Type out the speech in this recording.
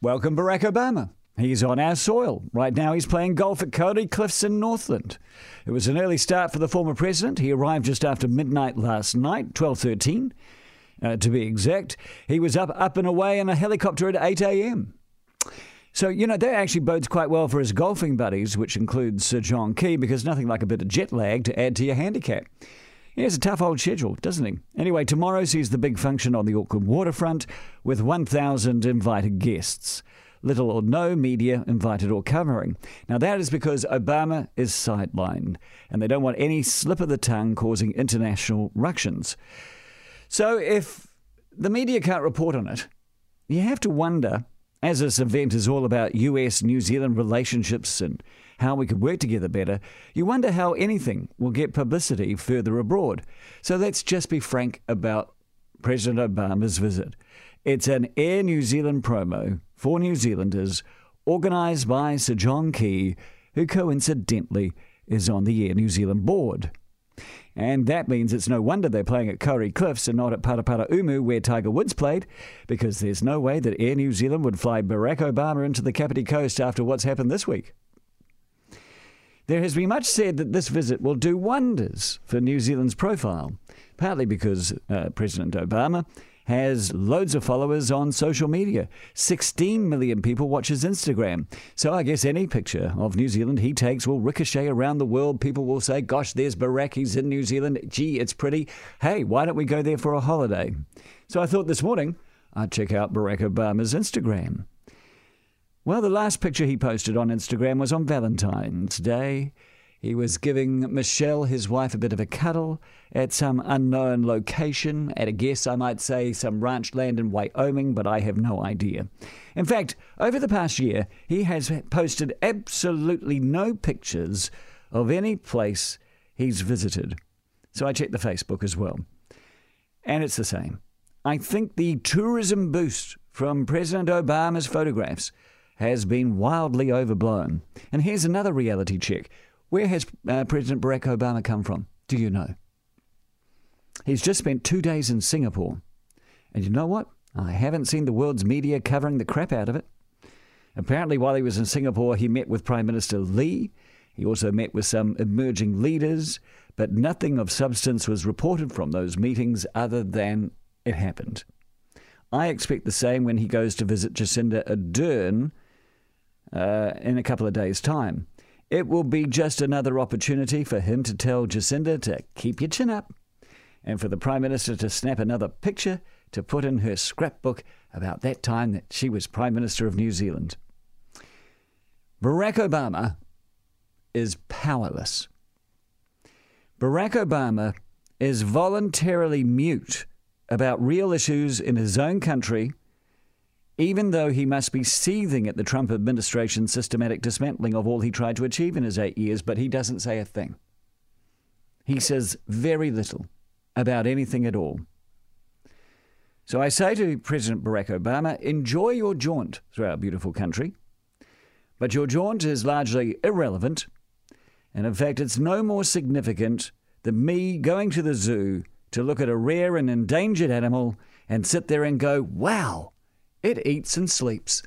Welcome, Barack Obama. He's on our soil. Right now, he's playing golf at Kauri Cliffs in Northland. It was an early start for the former president. He arrived just after midnight last night, 12.13 uh, to be exact. He was up, up and away in a helicopter at 8 a.m. So, you know, that actually bodes quite well for his golfing buddies, which includes Sir John Key, because nothing like a bit of jet lag to add to your handicap. He has a tough old schedule, doesn't he? Anyway, tomorrow sees the big function on the Auckland waterfront with 1,000 invited guests. Little or no media invited or covering. Now, that is because Obama is sidelined, and they don't want any slip of the tongue causing international ructions. So, if the media can't report on it, you have to wonder, as this event is all about US New Zealand relationships and how we could work together better, you wonder how anything will get publicity further abroad. So let's just be frank about President Obama's visit. It's an Air New Zealand promo for New Zealanders, organised by Sir John Key, who coincidentally is on the Air New Zealand board. And that means it's no wonder they're playing at Kauri Cliffs and not at Paraparaumu where Tiger Woods played, because there's no way that Air New Zealand would fly Barack Obama into the Kapiti Coast after what's happened this week. There has been much said that this visit will do wonders for New Zealand's profile, partly because uh, President Obama has loads of followers on social media. 16 million people watch his Instagram. So I guess any picture of New Zealand he takes will ricochet around the world. People will say, gosh, there's Barack, he's in New Zealand. Gee, it's pretty. Hey, why don't we go there for a holiday? So I thought this morning I'd check out Barack Obama's Instagram. Well, the last picture he posted on Instagram was on Valentine's Day. He was giving Michelle, his wife, a bit of a cuddle at some unknown location. At a guess, I might say some ranch land in Wyoming, but I have no idea. In fact, over the past year, he has posted absolutely no pictures of any place he's visited. So I checked the Facebook as well. And it's the same. I think the tourism boost from President Obama's photographs has been wildly overblown. And here's another reality check. Where has uh, President Barack Obama come from? Do you know? He's just spent two days in Singapore. And you know what? I haven't seen the world's media covering the crap out of it. Apparently, while he was in Singapore, he met with Prime Minister Lee. He also met with some emerging leaders, but nothing of substance was reported from those meetings other than it happened. I expect the same when he goes to visit Jacinda Ardern uh, in a couple of days' time. It will be just another opportunity for him to tell Jacinda to keep your chin up and for the Prime Minister to snap another picture to put in her scrapbook about that time that she was Prime Minister of New Zealand. Barack Obama is powerless. Barack Obama is voluntarily mute about real issues in his own country even though he must be seething at the Trump administration's systematic dismantling of all he tried to achieve in his eight years, but he doesn't say a thing. He says very little about anything at all. So I say to President Barack Obama, enjoy your jaunt through our beautiful country. But your jaunt is largely irrelevant, and in fact, it's no more significant than me going to the zoo to look at a rare and endangered animal and sit there and go, wow, it eats and sleeps.